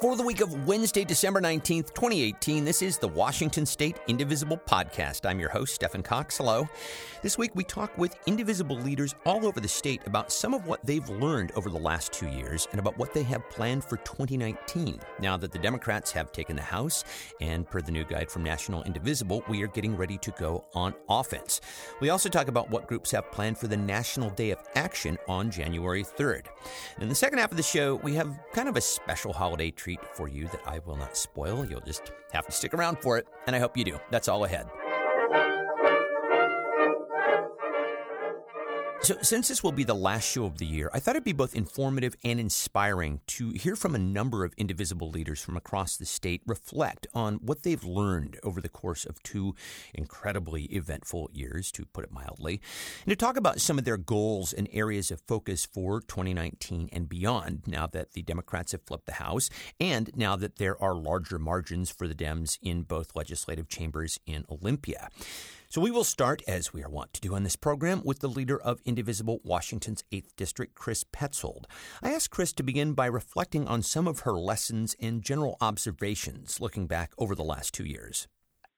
For the week of Wednesday, December 19th, 2018, this is the Washington State Indivisible Podcast. I'm your host, Stephen Cox. Hello. This week, we talk with indivisible leaders all over the state about some of what they've learned over the last two years and about what they have planned for 2019. Now that the Democrats have taken the House, and per the new guide from National Indivisible, we are getting ready to go on offense. We also talk about what groups have planned for the National Day of Action on January 3rd. In the second half of the show, we have kind of a special holiday treat for you that I will not spoil. You'll just have to stick around for it, and I hope you do. That's all ahead. So, since this will be the last show of the year, I thought it'd be both informative and inspiring to hear from a number of indivisible leaders from across the state reflect on what they've learned over the course of two incredibly eventful years, to put it mildly, and to talk about some of their goals and areas of focus for 2019 and beyond now that the Democrats have flipped the House and now that there are larger margins for the Dems in both legislative chambers in Olympia. So we will start, as we are wont to do on this program, with the leader of Indivisible Washington's 8th District, Chris Petzold. I asked Chris to begin by reflecting on some of her lessons and general observations looking back over the last two years.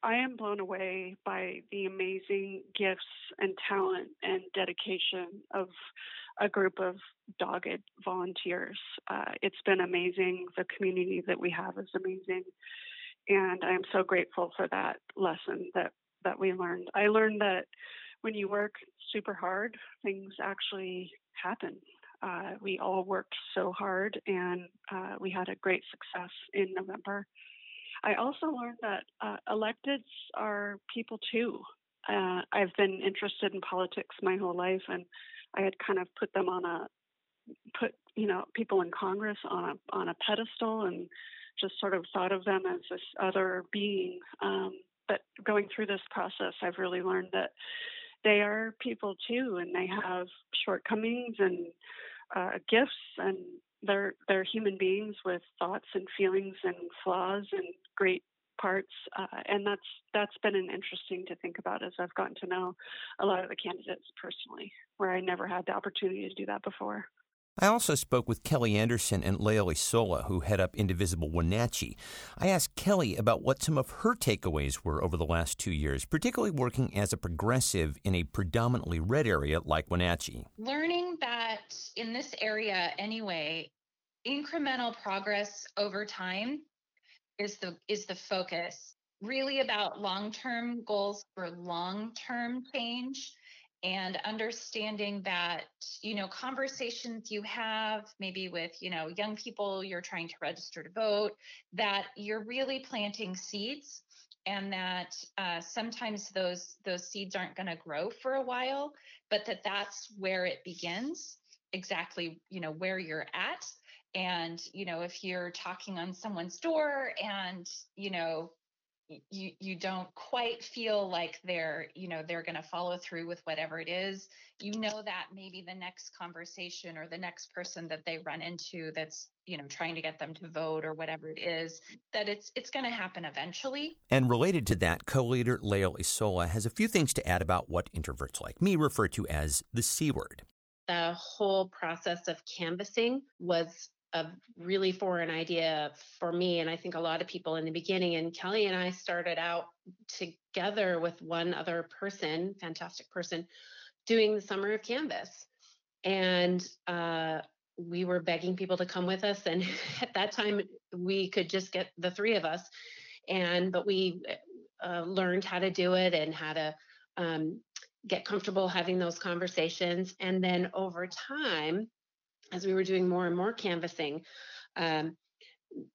I am blown away by the amazing gifts and talent and dedication of a group of dogged volunteers. Uh, it's been amazing. The community that we have is amazing. And I am so grateful for that lesson that that we learned. I learned that when you work super hard, things actually happen. Uh, we all worked so hard and uh, we had a great success in November. I also learned that uh, electeds are people too. Uh, I've been interested in politics my whole life, and I had kind of put them on a put you know people in Congress on a on a pedestal and just sort of thought of them as this other being. Um, but going through this process, I've really learned that they are people too, and they have shortcomings and uh, gifts, and they're they're human beings with thoughts and feelings and flaws and great parts, uh, and that's that's been an interesting to think about as I've gotten to know a lot of the candidates personally, where I never had the opportunity to do that before. I also spoke with Kelly Anderson and Lael Isola, who head up Indivisible Wenatchee. I asked Kelly about what some of her takeaways were over the last two years, particularly working as a progressive in a predominantly red area like Wenatchee. Learning that in this area, anyway, incremental progress over time is the is the focus. Really about long-term goals for long-term change and understanding that you know conversations you have maybe with you know young people you're trying to register to vote that you're really planting seeds and that uh, sometimes those those seeds aren't going to grow for a while but that that's where it begins exactly you know where you're at. And you know if you're talking on someone's door and you know you you don't quite feel like they're you know they're going to follow through with whatever it is. You know that maybe the next conversation or the next person that they run into that's you know trying to get them to vote or whatever it is that it's it's going to happen eventually. And related to that co-leader Lael Isola has a few things to add about what introverts like me refer to as the c word. The whole process of canvassing was a really foreign idea for me and I think a lot of people in the beginning. And Kelly and I started out together with one other person, fantastic person, doing the summer of canvas. And uh, we were begging people to come with us. And at that time, we could just get the three of us. And but we uh, learned how to do it and how to um, get comfortable having those conversations. And then over time, as we were doing more and more canvassing, um,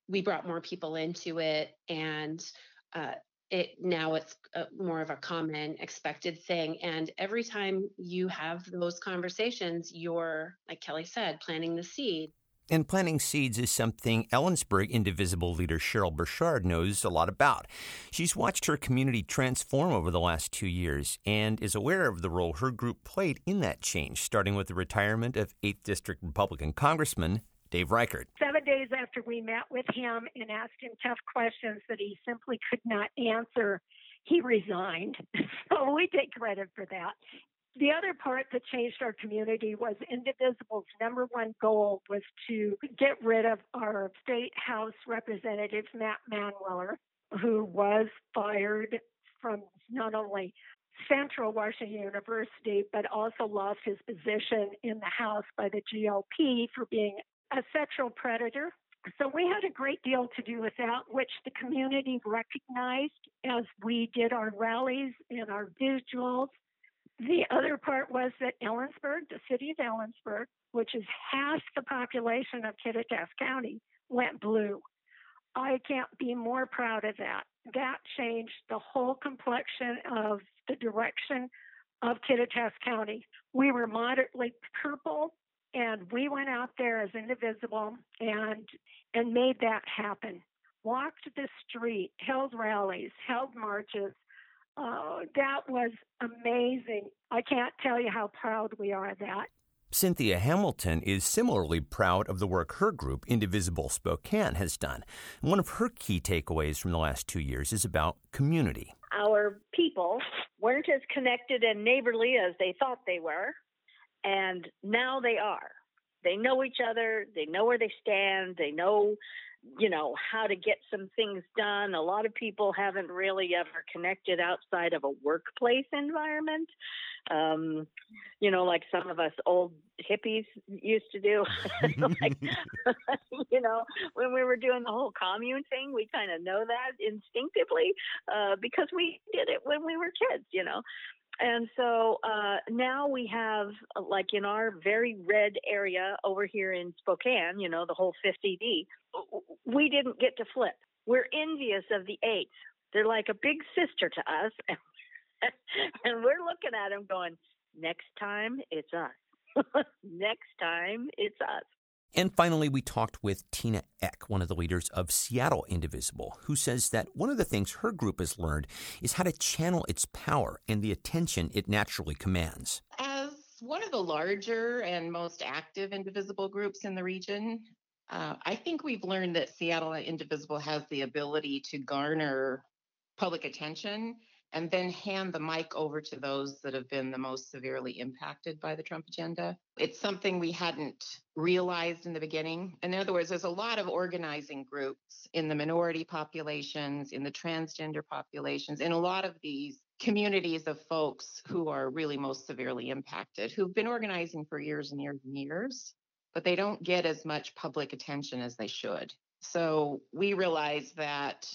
we brought more people into it, and uh, it now it's a, more of a common expected thing. And every time you have those conversations, you're, like Kelly said, planting the seed. And planting seeds is something Ellensburg Indivisible leader Sheril Bechard knows a lot about. She's watched her community transform over the last two years and is aware of the role her group played in that change, starting with the retirement of 8th District Republican Congressman Dave Reichert. Seven days after we met with him and asked him tough questions that he simply could not answer, he resigned. so we take credit for that. The other part that changed our community was Indivisible's number one goal was to get rid of our state House representative, Matt Manweller, who was fired from not only Central Washington University, but also lost his position in the House by the GOP for being a sexual predator. So we had a great deal to do with that, which the community recognized as we did our rallies and our visuals the other part was that Ellensburg, the city of Ellensburg, which is half the population of Kittitas County, went blue. I can't be more proud of that. That changed the whole complexion of the direction of Kittitas County. We were moderately purple, and we went out there as indivisible and and made that happen. Walked the street, held rallies, held marches, Oh, that was amazing. I can't tell you how proud we are of that. Cynthia Hamilton is similarly proud of the work her group, Indivisible Spokane, has done. One of her key takeaways from the last two years is about community. Our people weren't as connected and neighborly as they thought they were, and now they are. They know each other, they know where they stand, they know you know how to get some things done. A lot of people haven't really ever connected outside of a workplace environment. Um you know like some of us old hippies used to do. Like you know when we were doing the whole commune thing we kind of know that instinctively uh because we did it when we were kids you know and so uh, now we have, like in our very red area over here in Spokane, you know, the whole 50D, we didn't get to flip. We're envious of the eights. They're like a big sister to us. and we're looking at them going, next time it's us. next time it's us. And finally, we talked with Tyna Ek, one of the leaders of Seattle Indivisible, who says that one of the things her group has learned is how to channel its power and the attention it naturally commands. As one of the larger and most active indivisible groups in the region, uh, I think we've learned that Seattle Indivisible has the ability to garner public attention and then hand the mic over to those that have been the most severely impacted by the Trump agenda. It's something we hadn't realized in the beginning. In other words, there's a lot of organizing groups in the minority populations, in the transgender populations, in a lot of these communities of folks who are really most severely impacted, who've been organizing for years and years and years, but they don't get as much public attention as they should. So we realize that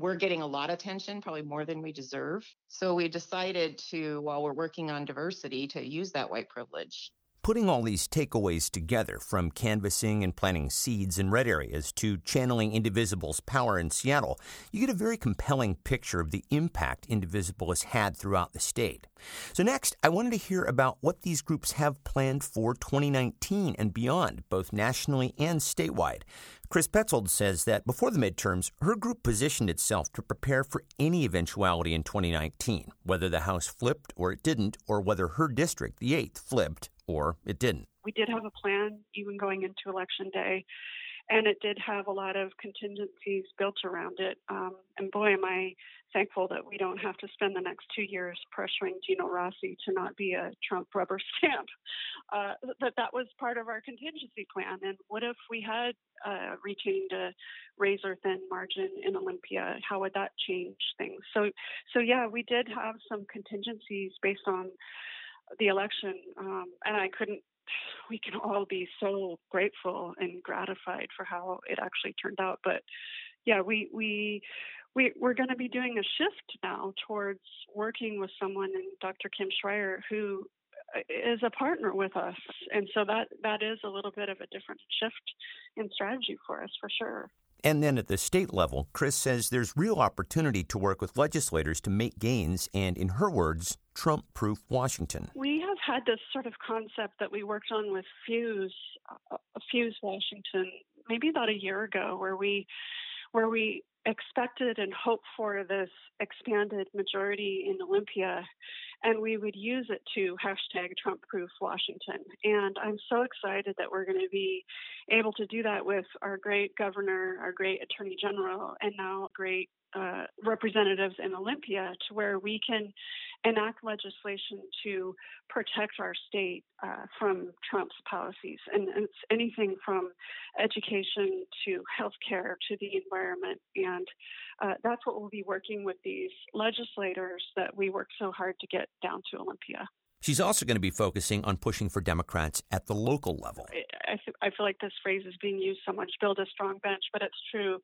we're getting a lot of attention, probably more than we deserve. So we decided to, while we're working on diversity, to use that white privilege. Putting all these takeaways together, from canvassing and planting seeds in red areas to channeling Indivisible's power in Seattle, you get a very compelling picture of the impact Indivisible has had throughout the state. So, next, I wanted to hear about what these groups have planned for 2019 and beyond, both nationally and statewide. Chris Petzold says that before the midterms, her group positioned itself to prepare for any eventuality in 2019, whether the House flipped or it didn't, or whether her district, the 8th, flipped or it didn't. We did have a plan even going into Election Day, and it did have a lot of contingencies built around it. Um, and boy, am I thankful that we don't have to spend the next two years pressuring Dino Rossi to not be a Trump rubber stamp. Uh, that that was part of our contingency plan. And what if we had uh, retained a razor thin margin in Olympia? How would that change things? So, so yeah, we did have some contingencies based on the election, um, and I couldn't we can all be so grateful and gratified for how it actually turned out. But yeah, we we we we're going to be doing a shift now towards working with someone, and Dr. Kim Schrier, who uh, a partner with us, and so that that is a little bit of a different shift in strategy for us, for sure. And then at the state level, Chris says there's real opportunity to work with legislators to make gains and, in her words, Trump proof Washington. We had this sort of concept that we worked on with Fuse, uh, Fuse Washington, maybe about a year ago, where we where we expected and hoped for this expanded majority in Olympia, and we would use it to hashtag Trump proof Washington. And I'm so excited that we're going to be able to do that with our great governor, our great attorney general, and now great uh, representatives in Olympia to where we can enact legislation to protect our state uh, from Trump's policies. And it's anything from education to healthcare to the environment. And uh, that's what we'll be working with these legislators that we work so hard to get down to Olympia. She's also going to be focusing on pushing for Democrats at the local level. I, I feel like this phrase is being used so much build a strong bench, but it's true.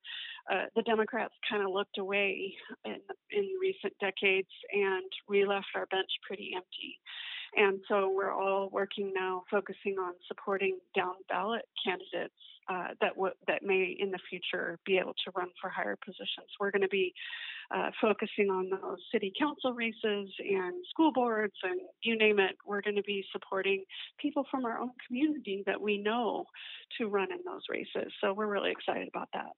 Uh, the Democrats kind of looked away in, in recent decades, and we left our bench pretty empty. And so we're all working now, focusing on supporting down ballot candidates uh, that w- that may in the future be able to run for higher positions. We're going to be uh, focusing on those city council races and school boards and you name it. We're going to be supporting people from our own community that we know to run in those races. So we're really excited about that.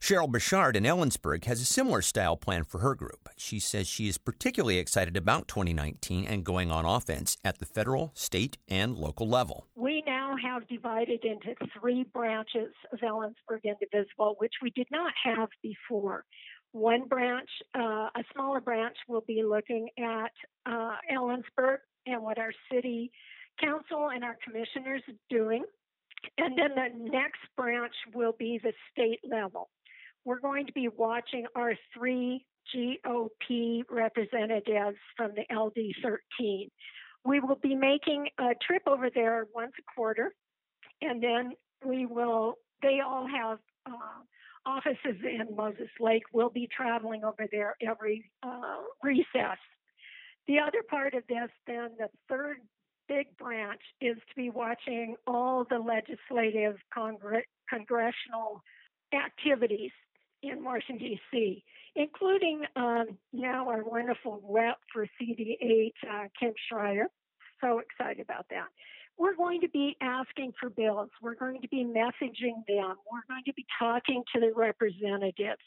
Sheril Bechard in Ellensburg has a similar style plan for her group. She says she is particularly excited about 2019 and going on offense at the federal, state, and local level. We now have divided into three branches of Ellensburg Indivisible, which we did not have before. One branch, uh, a smaller branch, will be looking at uh, Ellensburg and what our city council and our commissioners are doing. And then the next branch will be the state level we're going to be watching our three GOP representatives from the LD 13. We will be making a trip over there once a quarter, and then we will, they all have uh, offices in Moses Lake. We'll be traveling over there every uh, recess. The other part of this, then, the third big branch is to be watching all the legislative congr- congressional activities in Washington, D.C., including um, now our wonderful rep for CD8, uh, Kim Schrier. So excited about that. We're going to be asking for bills. We're going to be messaging them. We're going to be talking to the representatives.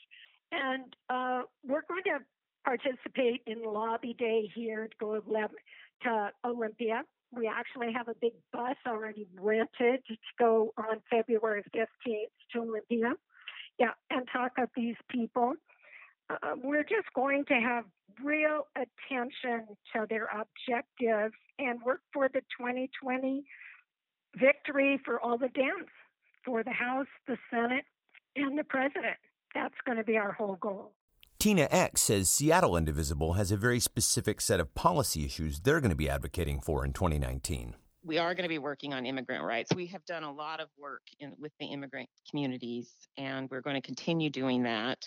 And uh, we're going to participate in Lobby Day here to go to Olympia. We actually have a big bus already rented to go on February 15th to Olympia yeah, and talk of these people. Uh, we're just going to have real attention to their objectives and work for the 2020 victory for all the Dems, for the House, the Senate, and the President. That's going to be our whole goal. Tyna Ek says Seattle Indivisible has a very specific set of policy issues they're going to be advocating for in 2019 we are going to be working on immigrant rights. We have done a lot of work in, with the immigrant communities, and we're going to continue doing that,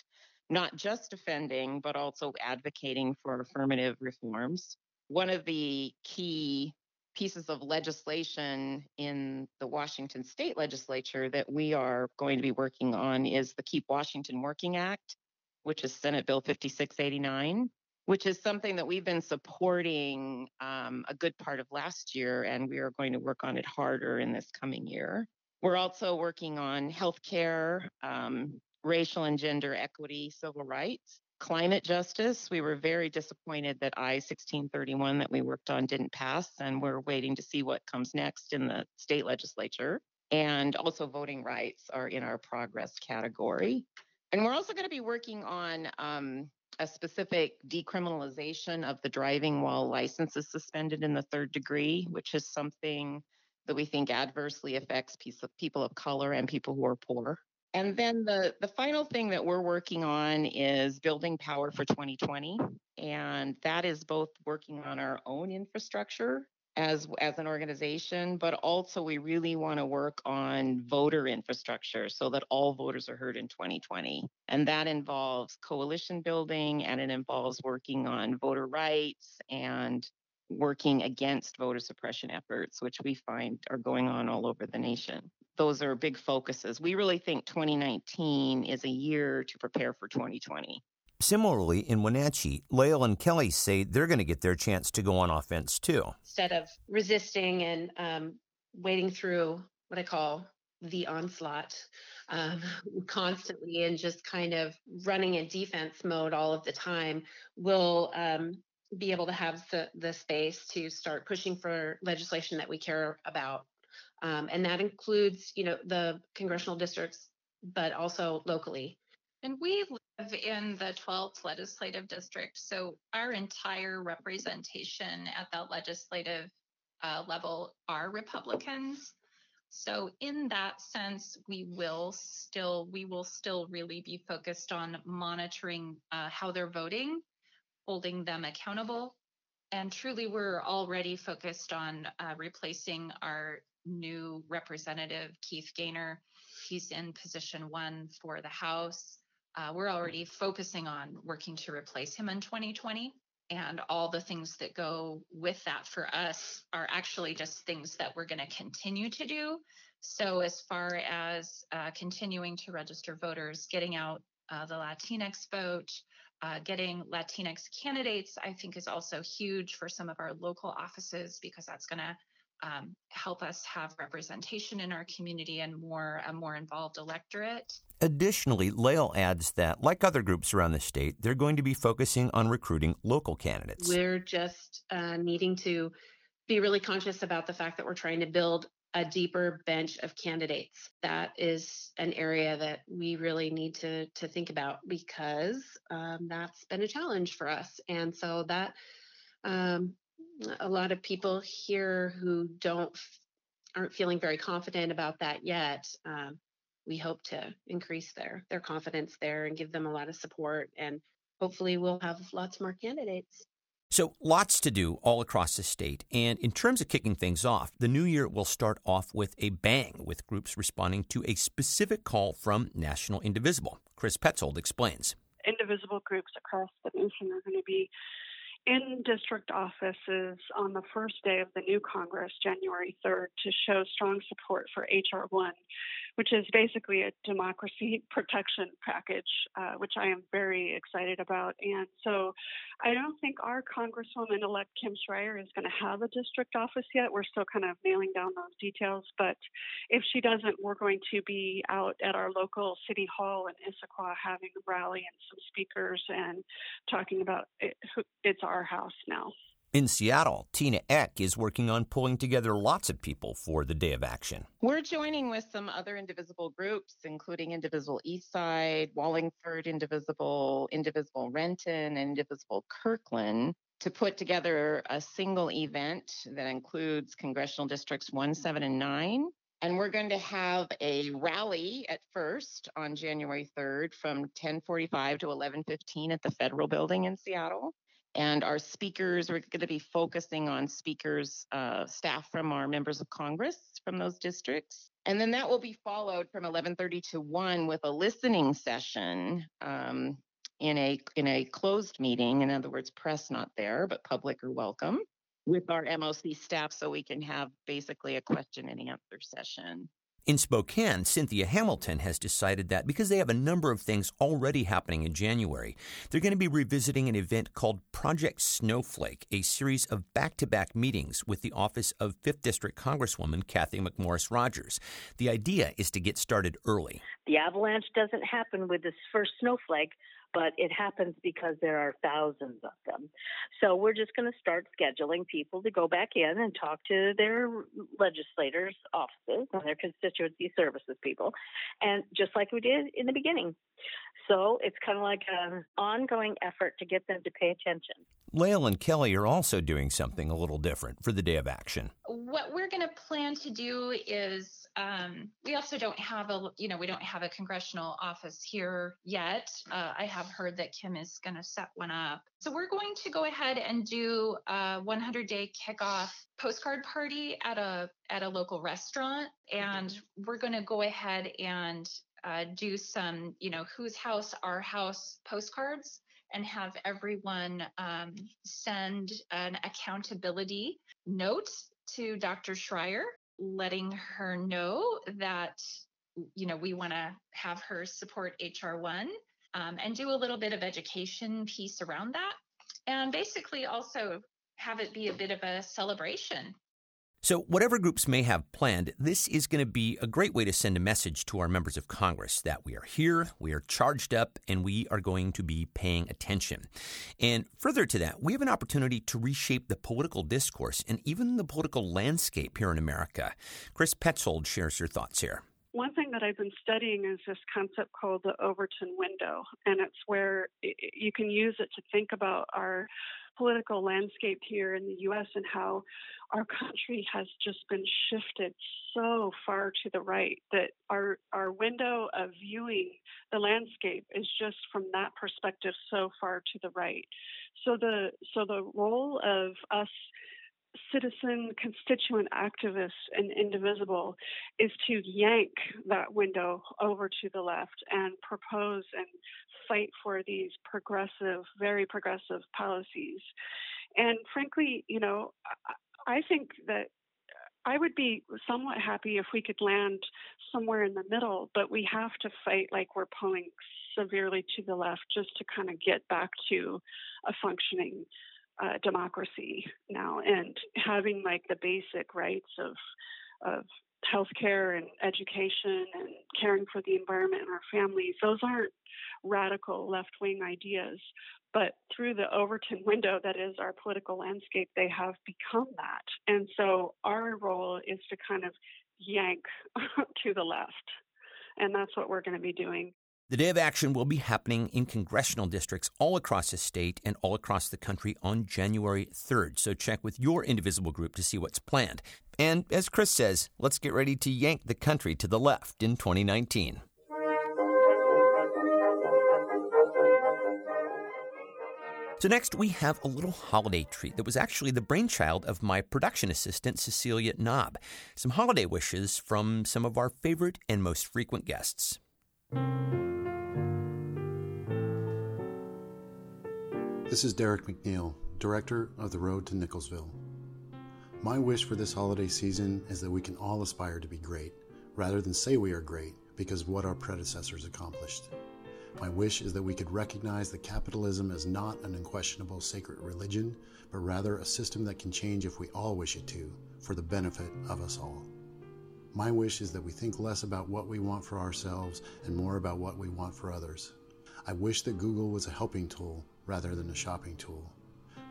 not just defending, but also advocating for affirmative reforms. One of the key pieces of legislation in the Washington state legislature that we are going to be working on is the Keep Washington Working Act, which is Senate Bill 5689 which is something that we've been supporting um, a good part of last year, and we are going to work on it harder in this coming year. We're also working on healthcare, um, racial and gender equity, civil rights, climate justice. We were very disappointed that I 1631 that we worked on didn't pass, and we're waiting to see what comes next in the state legislature. And also, voting rights are in our progress category. And we're also going to be working on um, a specific decriminalization of the driving while license is suspended in the third degree, which is something that we think adversely affects people of color and people who are poor. And then the, the final thing that we're working on is building power for 2020. And that is both working on our own infrastructure as as an organization but also we really want to work on voter infrastructure so that all voters are heard in 2020 and that involves coalition building and it involves working on voter rights and working against voter suppression efforts which we find are going on all over the nation. Those are big focuses. We really think 2019 is a year to prepare for 2020 Similarly, in Wenatchee, Lael and Kelly say they're going to get their chance to go on offense too. Instead of resisting and um, waiting through what I call the onslaught um, constantly and just kind of running in defense mode all of the time, we'll um, be able to have the, the space to start pushing for legislation that we care about Um, and that includes, you know, the congressional districts, but also locally. And we live in the 12th legislative district, so our entire representation at that legislative uh, level are Republicans. So in that sense, we will still we will still really be focused on monitoring uh, how they're voting, holding them accountable, and truly we're already focused on uh, replacing our new representative Keith Goehner. He's in position one for the House. Uh, we're already focusing on working to replace him in 2020 and all the things that go with that for us are actually just things that we're going to continue to do. So, as far as uh, continuing to register voters, getting out uh, the Latinx vote, uh, getting Latinx candidates, I think is also huge for some of our local offices because that's going to um, help us have representation in our community and more a more involved electorate. Additionally, Lael adds that, like other groups around the state, they're going to be focusing on recruiting local candidates. We're just uh, needing to be really conscious about the fact that we're trying to build a deeper bench of candidates. That is an area that we really need to to think about because um, that's been a challenge for us, and so that um, a lot of people here who don't aren't feeling very confident about that yet. Um, we hope to increase their their confidence there and give them a lot of support, and hopefully we'll have lots more candidates. So, lots to do all across the state. And in terms of kicking things off, the new year will start off with a bang, with groups responding to a specific call from National Indivisible. Chris Petzold explains. Indivisible groups across the nation are going to be in district offices on the first day of the new Congress, January 3rd, to show strong support for H.R. 1, which is basically a democracy protection package, uh, which I am very excited about. And so I don't think our Congresswoman elect Kim Schrier is going to have a district office yet. We're still kind of nailing down those details. But if she doesn't, we're going to be out at our local city hall in Issaquah having a rally and some speakers and talking about it, it's our house now. In Seattle, Tyna Ek is working on pulling together lots of people for the Day of Action. We're joining with some other indivisible groups, including Indivisible Eastside, Wallingford Indivisible, Indivisible Renton, and Indivisible Kirkland to put together a single event that includes congressional districts 1, 7, and 9. And we're going to have a rally at first on January 3rd from 1045 to 1115 at the Federal Building in Seattle. And our speakers, we're going to be focusing on speakers, uh, staff from our members of Congress from those districts. And then that will be followed from 11:30 to 1 with a listening session um, in a in a closed meeting. In other words, press not there, but public are welcome with our MOC staff, so we can have basically a question and answer session. In Spokane, Cynthia Hamilton has decided that because they have a number of things already happening in January, they're going to be revisiting an event called Project Snowflake, a series of back to back meetings with the office of 5th District Congresswoman Cathy McMorris Rodgers. The idea is to get started early. The avalanche doesn't happen with this first snowflake but it happens because there are thousands of them. So we're just going to start scheduling people to go back in and talk to their legislators' offices and their constituency services people, and just like we did in the beginning. So it's kind of like an ongoing effort to get them to pay attention. Lael and Kelly are also doing something a little different for the day of action. What we're going to plan to do is um, we also don't have a you know we don't have a congressional office here yet. Uh, I have heard that Kim is going to set one up, so we're going to go ahead and do a 100 day kickoff postcard party at a at a local restaurant, and we're going to go ahead and uh, do some you know whose house our house postcards and have everyone um, send an accountability note to Dr. Schrier, letting her know that you know we want to have her support HR1 um, and do a little bit of education piece around that, and basically also have it be a bit of a celebration So, whatever groups may have planned, this is going to be a great way to send a message to our members of Congress that we are here, we are charged up, and we are going to be paying attention. And further to that, we have an opportunity to reshape the political discourse and even the political landscape here in America. Chris Petzold shares your thoughts here. One thing that I've been studying is this concept called the Overton window, and it's where you can use it to think about our political landscape here in the US and how our country has just been shifted so far to the right that our our window of viewing the landscape is just from that perspective so far to the right. So the so the role of us citizen constituent activist, and indivisible is to yank that window over to the left and propose and fight for these progressive, very progressive policies. And frankly, you know, I think that I would be somewhat happy if we could land somewhere in the middle, but we have to fight like we're pulling severely to the left just to kind of get back to a functioning uh, democracy now and having like the basic rights of of healthcare and education and caring for the environment and our families those aren't radical left wing ideas but through the overton window that is our political landscape they have become that. And so our role is to kind of yank to the left and that's what we're going to be doing the day of action will be happening in congressional districts all across the state and all across the country on January 3rd. So check with your indivisible group to see what's planned. And as Chris says, let's get ready to yank the country to the left in 2019. So, next, we have a little holiday treat that was actually the brainchild of my production assistant, Cecilia Knob. Some holiday wishes from some of our favorite and most frequent guests. This is Derek McNeil, Director of the Road to Nicholsville. My wish for this holiday season is that we can all aspire to be great, rather than say we are great because of what our predecessors accomplished. My wish is that we could recognize that capitalism is not an unquestionable sacred religion, but rather a system that can change if we all wish it to, for the benefit of us all. My wish is that we think less about what we want for ourselves and more about what we want for others. I wish that Google was a helping tool rather than a shopping tool.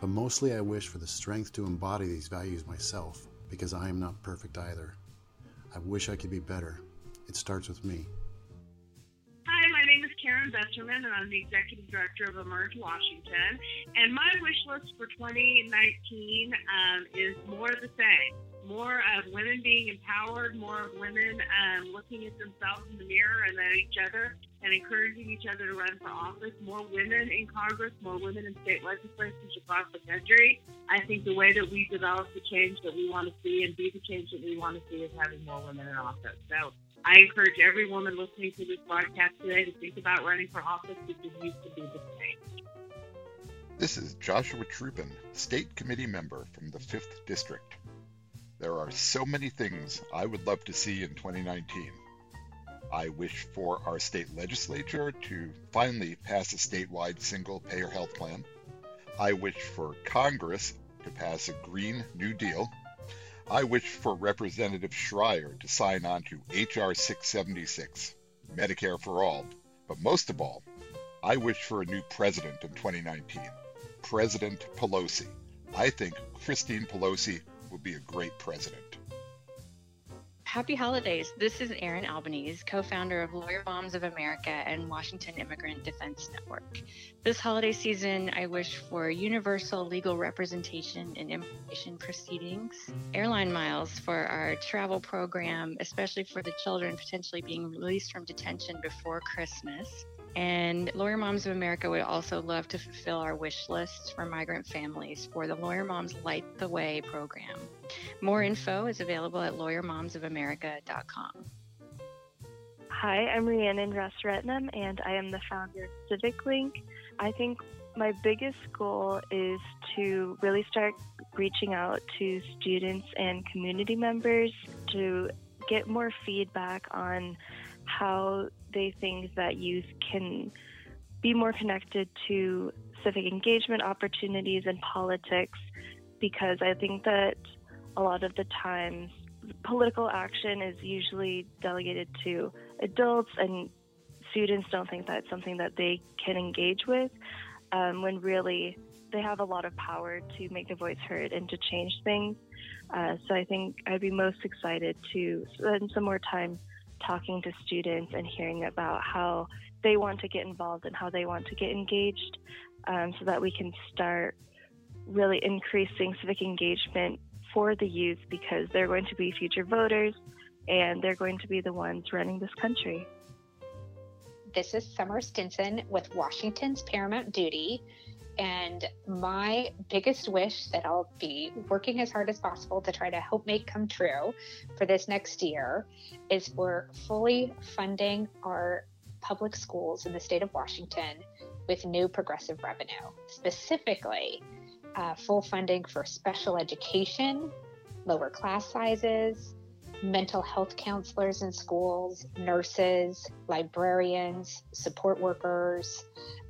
But mostly I wish for the strength to embody these values myself because I am not perfect either. I wish I could be better. It starts with me. Karen Besserman, and I'm the Executive Director of Emerge Washington. And my wish list for 2019 um, is more of the same more of women being empowered, more of women um, looking at themselves in the mirror and at each other and encouraging each other to run for office, more women in Congress, more women in state legislatures across the country. I think the way that we develop the change that we want to see and be the change that we want to see is having more women in office. So I encourage every woman listening to this broadcast today to think about running for office because you to be the change. This is Joshua Trupin, State Committee Member from the 5th District. There are so many things I would love to see in 2019. I wish for our state legislature to finally pass a statewide single payer health plan. I wish for Congress to pass a Green New Deal. I wish for Representative Schrier to sign on to H.R. 676, Medicare for All. But most of all, I wish for a new president in 2019, President Pelosi. I think Christine Pelosi would be a great president. Happy holidays. This is Erin Albanese, co founder of Lawyer Moms of America and Washington Immigrant Defense Network. This holiday season, I wish for universal legal representation in immigration proceedings, airline miles for our travel program, especially for the children potentially being released from detention before Christmas, and Lawyer Moms of America would also love to fulfill our wish lists for migrant families for the Lawyer Moms Light the Way program. More info is available at lawyermomsofamerica.com. Hi, I'm Rhiannon Rasretnam, and I am the founder of Civic Link. I think my biggest goal is to really start reaching out to students and community members to get more feedback on how they think that youth can be more connected to civic engagement opportunities and politics because I think that a lot of the times political action is usually delegated to adults, and students don't think that's something that they can engage with, um, when really they have a lot of power to make their voice heard and to change things. Uh, so I think I'd be most excited to spend some more time talking to students and hearing about how they want to get involved and how they want to get engaged um, so that we can start really increasing civic engagement for the youth because they're going to be future voters and they're going to be the ones running this country. This is Summer Stinson with Washington's Paramount Duty. And my biggest wish that I'll be working as hard as possible to try to help make come true for this next year is for fully funding our public schools in the state of Washington with new progressive revenue. Specifically, uh, full funding for special education, lower class sizes, mental health counselors in schools, nurses, librarians, support workers,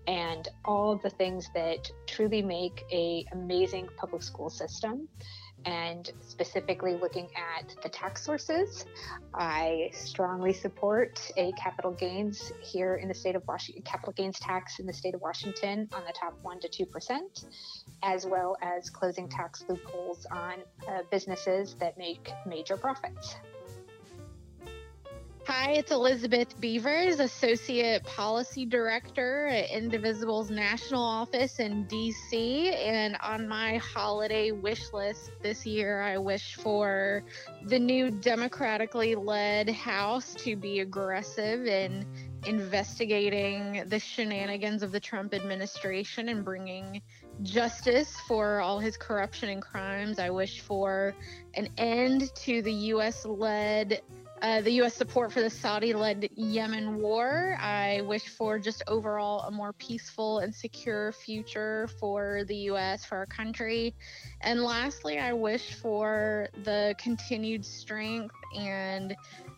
and all the things that truly make a amazing public school system and specifically looking at the tax sources. I strongly support a capital gains here in the state of Washington, capital gains tax in the state of Washington on the top 1% to 2%, as well as closing tax loopholes on uh, businesses that make major profits. Hi, it's Elizabeth Beavers, Associate Policy Director at Indivisible's National Office in DC. And on my holiday wish list this year, I wish for the new democratically led House to be aggressive in investigating the shenanigans of the Trump administration and bringing justice for all his corruption and crimes. I wish for an end to the U.S. led uh, the U.S. support for the Saudi led Yemen war. I wish for just overall a more peaceful and secure future for the U.S., for our country. And lastly, I wish for the continued strength and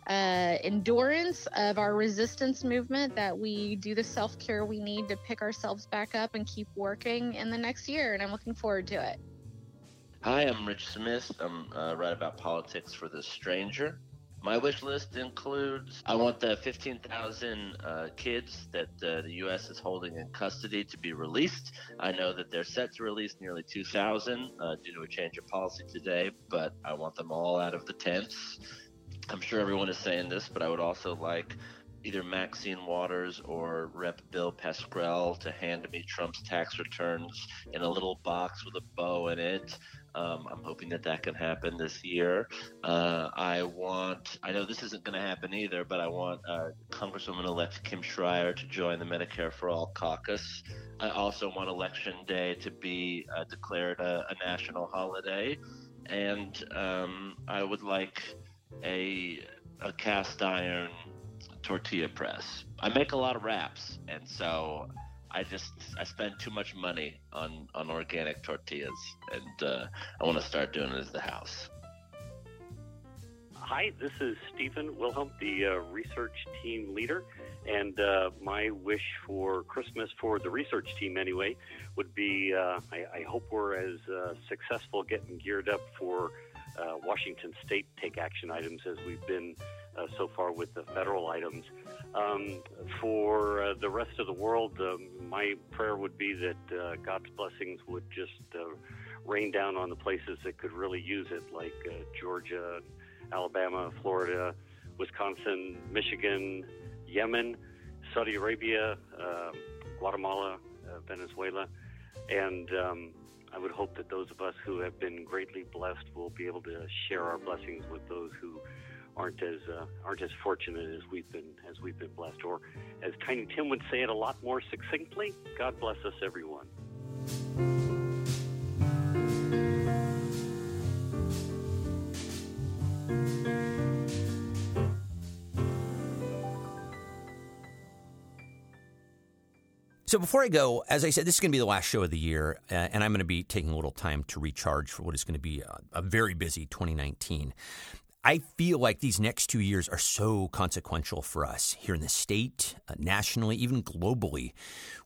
uh, endurance of our resistance movement that we do the self care we need to pick ourselves back up and keep working in the next year. And I'm looking forward to it. Hi, I'm Rich Smith. I'm uh, right about politics for the stranger. My wish list includes I want the 15,000 uh, kids that uh, the U.S. is holding in custody to be released. I know that they're set to release nearly 2,000 uh, due to a change of policy today, but I want them all out of the tents. I'm sure everyone is saying this, but I would also like either Maxine Waters or Rep. Bill Pascrell to hand me Trump's tax returns in a little box with a bow in it. Um, I'm hoping that that can happen this year. Uh, I want, I know this isn't going to happen either, but I want uh, Congresswoman elect Kim Schrier to join the Medicare for All caucus. I also want Election Day to be uh, declared a, a, national holiday. And um, I would like a, a cast iron tortilla press. I make a lot of wraps, and so I just I spend too much money on on organic tortillas, and uh, I want to start doing it as the house. Hi, this is Stephen Wilhelm, the uh, research team leader, and uh, my wish for Christmas for the research team anyway would be uh, I, I, hope we're as uh, successful getting geared up for uh, Washington State take action items as we've been so far with the federal items. Um, for uh, the rest of the world, uh, my prayer would be that uh, God's blessings would just uh, rain down on the places that could really use it, like uh, Georgia, Alabama, Florida, Wisconsin, Michigan, Yemen, Saudi Arabia, Guatemala, uh, Venezuela, and um, I would hope that those of us who have been greatly blessed will be able to share our blessings with those who aren't as uh, aren't as fortunate as we've been as we've been blessed. Or, as Tiny Tim would say it a lot more succinctly, God bless us, everyone. So before I go, as I said, this is going to be the last show of the year, uh, and I'm going to be taking a little time to recharge for what is going to be a, a very busy 2019. I feel like these next two years are so consequential for us here in the state, uh, nationally, even globally.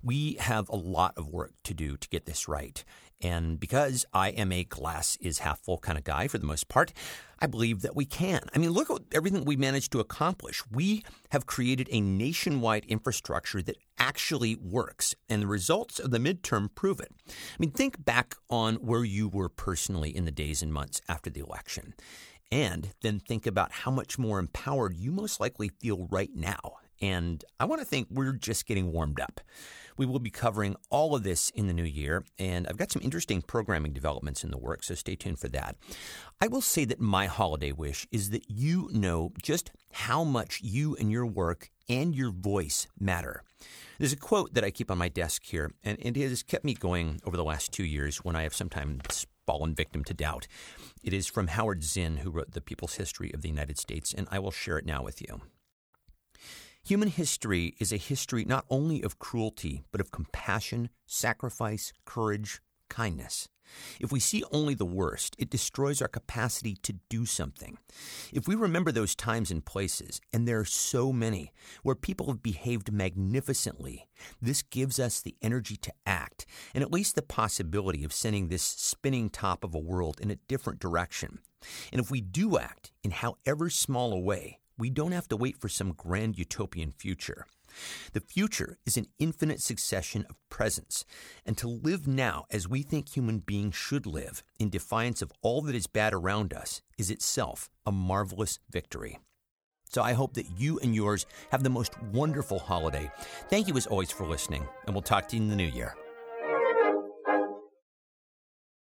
We have a lot of work to do to get this right. And because I am a glass is half full kind of guy for the most part, I believe that we can. I mean, look at everything we managed to accomplish. We have created a nationwide infrastructure that actually works, and the results of the midterm prove it. I mean, think back on where you were personally in the days and months after the election. And then think about how much more empowered you most likely feel right now. And I want to think we're just getting warmed up. We will be covering all of this in the new year, and I've got some interesting programming developments in the works, so stay tuned for that. I will say that my holiday wish is that you know just how much you and your work and your voice matter. There's a quote that I keep on my desk here, and it has kept me going over the last two years when I have sometimes fallen victim to doubt. It is from Howard Zinn, who wrote The People's History of the United States, and I will share it now with you. Human history is a history not only of cruelty, but of compassion, sacrifice, courage, kindness. If we see only the worst, it destroys our capacity to do something. If we remember those times and places, and there are so many, where people have behaved magnificently, this gives us the energy to act, and at least the possibility of sending this spinning top of a world in a different direction. And if we do act, in however small a way, we don't have to wait for some grand utopian future. The future is an infinite succession of presents, and to live now as we think human beings should live, in defiance of all that is bad around us, is itself a marvelous victory. So I hope that you and yours have the most wonderful holiday. Thank you as always for listening, and we'll talk to you in the new year.